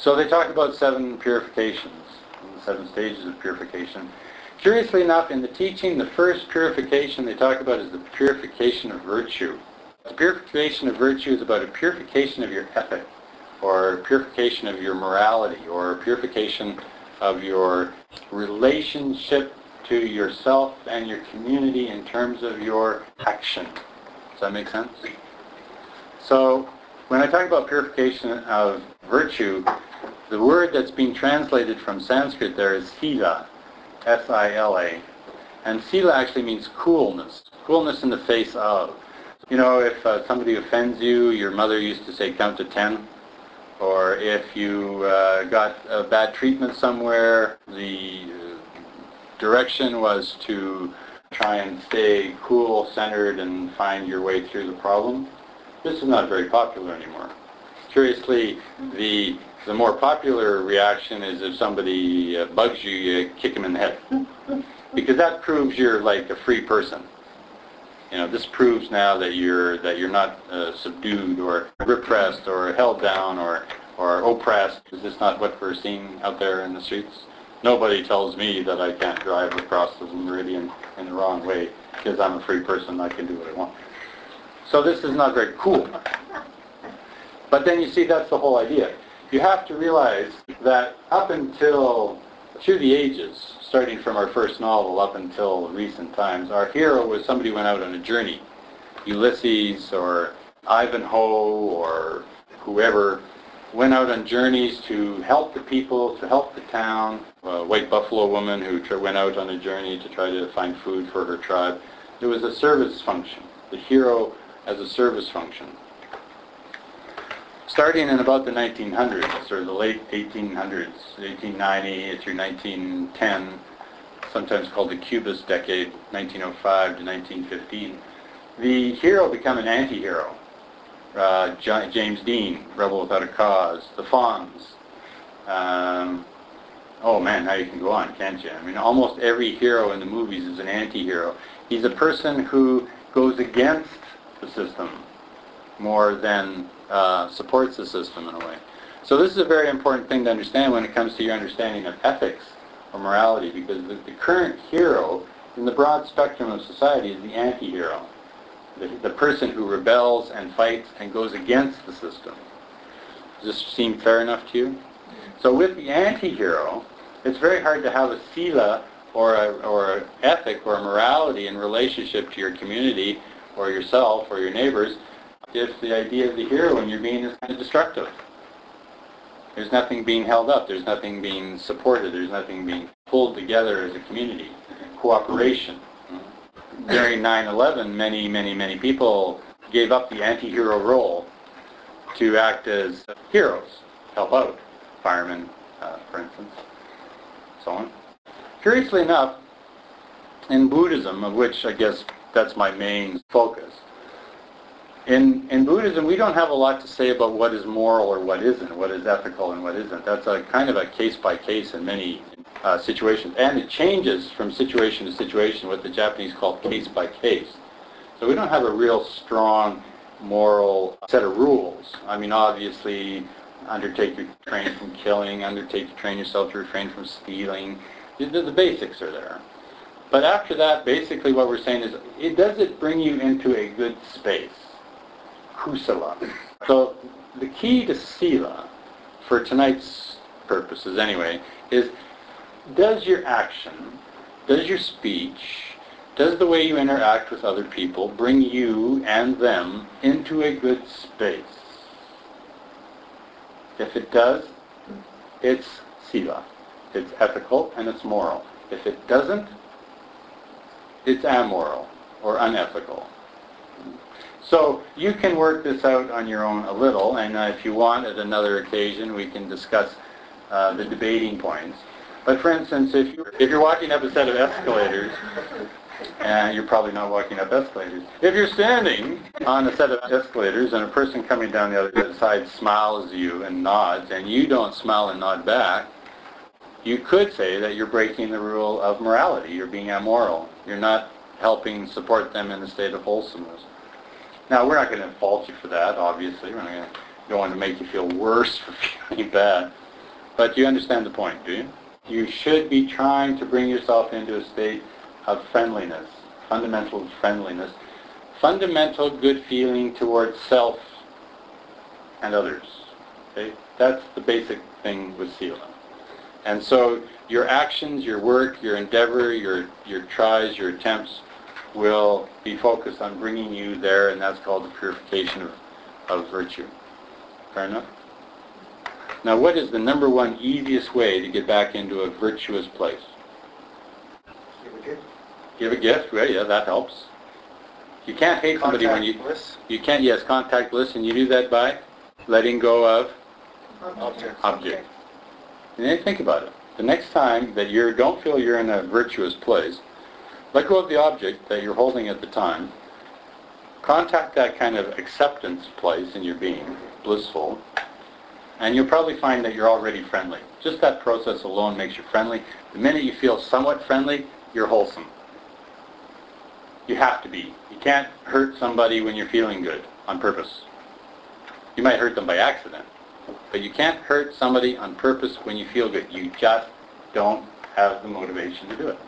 So they talk about seven purifications, seven stages of purification. Curiously enough, in the teaching, the first purification they talk about is the purification of virtue. The purification of virtue is about a purification of your ethic, or purification of your morality, or purification of your relationship to yourself and your community in terms of your action. Does that make sense? So when I talk about purification of virtue, the word that's being translated from Sanskrit there is sila, S-I-L-A. And sila actually means coolness, coolness in the face of. You know, if uh, somebody offends you, your mother used to say count to ten. Or if you uh, got a bad treatment somewhere, the direction was to try and stay cool, centered, and find your way through the problem. This is not very popular anymore. Curiously, the the more popular reaction is if somebody uh, bugs you, you kick them in the head, because that proves you're like a free person. You know, this proves now that you're that you're not uh, subdued or repressed or held down or or oppressed. Is this not what we're seeing out there in the streets? Nobody tells me that I can't drive across the meridian in the wrong way because I'm a free person. I can do what I want. So this is not very cool. But then you see, that's the whole idea. You have to realize that up until through the ages, starting from our first novel up until recent times, our hero was somebody who went out on a journey. Ulysses or Ivanhoe or whoever went out on journeys to help the people, to help the town. A white buffalo woman who went out on a journey to try to find food for her tribe. There was a service function. The hero as a service function. Starting in about the 1900s, or the late 1800s, 1890 through 1910, sometimes called the Cubist decade, 1905 to 1915, the hero became an anti-hero. Uh, James Dean, Rebel Without a Cause, The Fonz. Um, oh man, now you can go on, can't you? I mean, almost every hero in the movies is an anti-hero. He's a person who goes against the system more than uh, supports the system in a way. So this is a very important thing to understand when it comes to your understanding of ethics or morality, because the, the current hero in the broad spectrum of society is the anti-hero, the, the person who rebels and fights and goes against the system. Does this seem fair enough to you? So with the anti-hero, it's very hard to have a sila or a, or an ethic or a morality in relationship to your community or yourself or your neighbors if the idea of the hero in your being is kind of destructive. There's nothing being held up. There's nothing being supported. There's nothing being pulled together as a community. Cooperation. During 9-11, many, many, many people gave up the anti-hero role to act as heroes, help out, firemen, uh, for instance, so on. Curiously enough, in Buddhism, of which I guess that's my main focus. In, in Buddhism, we don't have a lot to say about what is moral or what isn't, what is ethical and what isn't. That's a kind of a case by case in many uh, situations. And it changes from situation to situation, what the Japanese call case by case. So we don't have a real strong moral set of rules. I mean, obviously, undertake to train from killing, undertake to train yourself to refrain from stealing. The, the basics are there. But after that, basically what we're saying is, it does it bring you into a good space? Kusala. So the key to Sila, for tonight's purposes anyway, is does your action, does your speech, does the way you interact with other people bring you and them into a good space? If it does, it's Sila. It's ethical and it's moral. If it doesn't, it's amoral or unethical. So you can work this out on your own a little, and uh, if you want, at another occasion, we can discuss uh, the debating points. But for instance, if you're, if you're walking up a set of escalators, and you're probably not walking up escalators. If you're standing on a set of escalators and a person coming down the other side smiles at you and nods, and you don't smile and nod back, you could say that you're breaking the rule of morality. You're being amoral. You're not helping support them in a state of wholesomeness. Now, we're not going to fault you for that, obviously. We're not going to, don't want to make you feel worse for feeling bad. But you understand the point, do you? You should be trying to bring yourself into a state of friendliness, fundamental friendliness, fundamental good feeling towards self and others. Okay? That's the basic thing with Sila. And so your actions, your work, your endeavor, your, your tries, your attempts will be focused on bringing you there, and that's called the purification of, of virtue. Fair enough? Now, what is the number one easiest way to get back into a virtuous place? Give a gift. Give a gift, right? Yeah, that helps. You can't hate somebody when you... Contact. You can't, yes, contact bliss, and you do that by letting go of Object. object. And then think about it. The next time that you don't feel you're in a virtuous place, let go of the object that you're holding at the time. Contact that kind of acceptance place in your being, blissful, and you'll probably find that you're already friendly. Just that process alone makes you friendly. The minute you feel somewhat friendly, you're wholesome. You have to be. You can't hurt somebody when you're feeling good on purpose. You might hurt them by accident, but you can't hurt somebody on purpose when you feel good. You just don't have the motivation to do it.